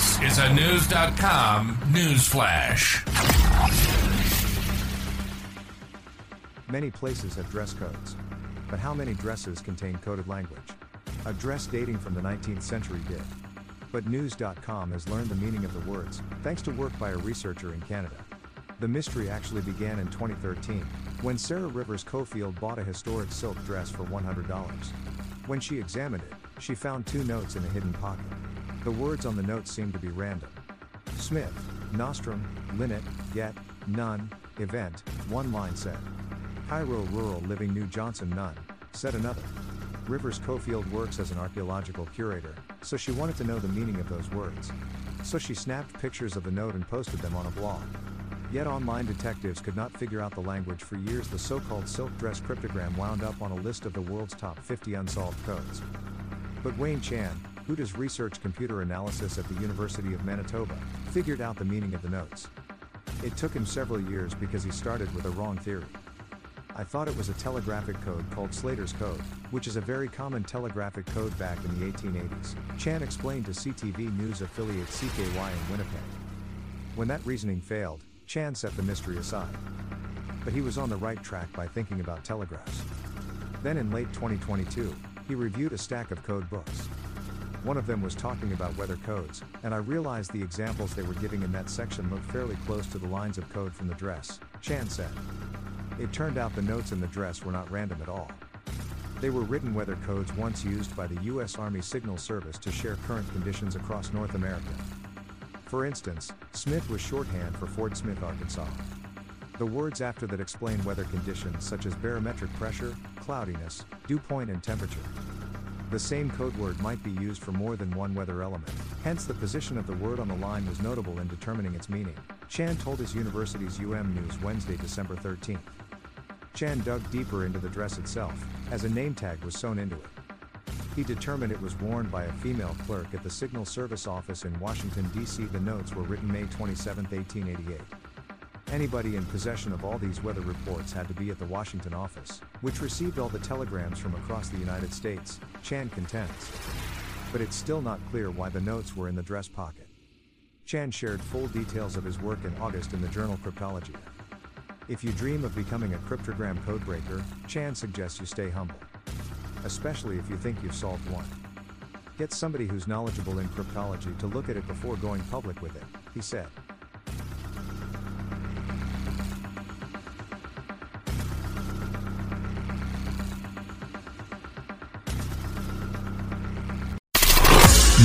This is a News.com news flash. Many places have dress codes. But how many dresses contain coded language? A dress dating from the 19th century did. But News.com has learned the meaning of the words, thanks to work by a researcher in Canada. The mystery actually began in 2013, when Sara Rivers Cofield bought a historic silk dress for $100. When she examined it, she found two notes in a hidden pocket. The words on the note seemed to be random. Smith, Nostrum, Linnet, Yet, None, Event, one line said. Cairo Rural Living New Johnson None, said another. Rivers Cofield works as an archaeological curator, so she wanted to know the meaning of those words. So she snapped pictures of the note and posted them on a blog. Yet online detectives could not figure out the language for years. The so called silk dress cryptogram wound up on a list of the world's top 50 unsolved codes. But Wayne Chan, who does research computer analysis at the University of Manitoba, figured out the meaning of the notes. It took him several years because he started with a wrong theory. I thought it was a telegraphic code called Slater's code, which is a very common telegraphic code back in the 1880s, Chan explained to CTV News affiliate CKY in Winnipeg. When that reasoning failed, Chan set the mystery aside. But he was on the right track by thinking about telegraphs. Then in late 2022, he reviewed a stack of code books. One of them was talking about weather codes, and I realized the examples they were giving in that section looked fairly close to the lines of code from the dress, Chan said. It turned out the notes in the dress were not random at all. They were written weather codes once used by the U.S. Army Signal Service to share current conditions across North America. For instance, Smith was shorthand for Fort Smith, Arkansas. The words after that explain weather conditions such as barometric pressure, cloudiness, dew point, and temperature. The same code word might be used for more than one weather element, hence, the position of the word on the line was notable in determining its meaning, Chan told his university's UM News Wednesday, December 13. Chan dug deeper into the dress itself, as a name tag was sewn into it. He determined it was worn by a female clerk at the Signal Service office in Washington, D.C. The notes were written May 27, 1888. Anybody in possession of all these weather reports had to be at the Washington office, which received all the telegrams from across the United States, Chan contends. But it's still not clear why the notes were in the dress pocket. Chan shared full details of his work in August in the journal Cryptologia. If you dream of becoming a cryptogram codebreaker, Chan suggests you stay humble. Especially if you think you've solved one. Get somebody who's knowledgeable in cryptology to look at it before going public with it, he said.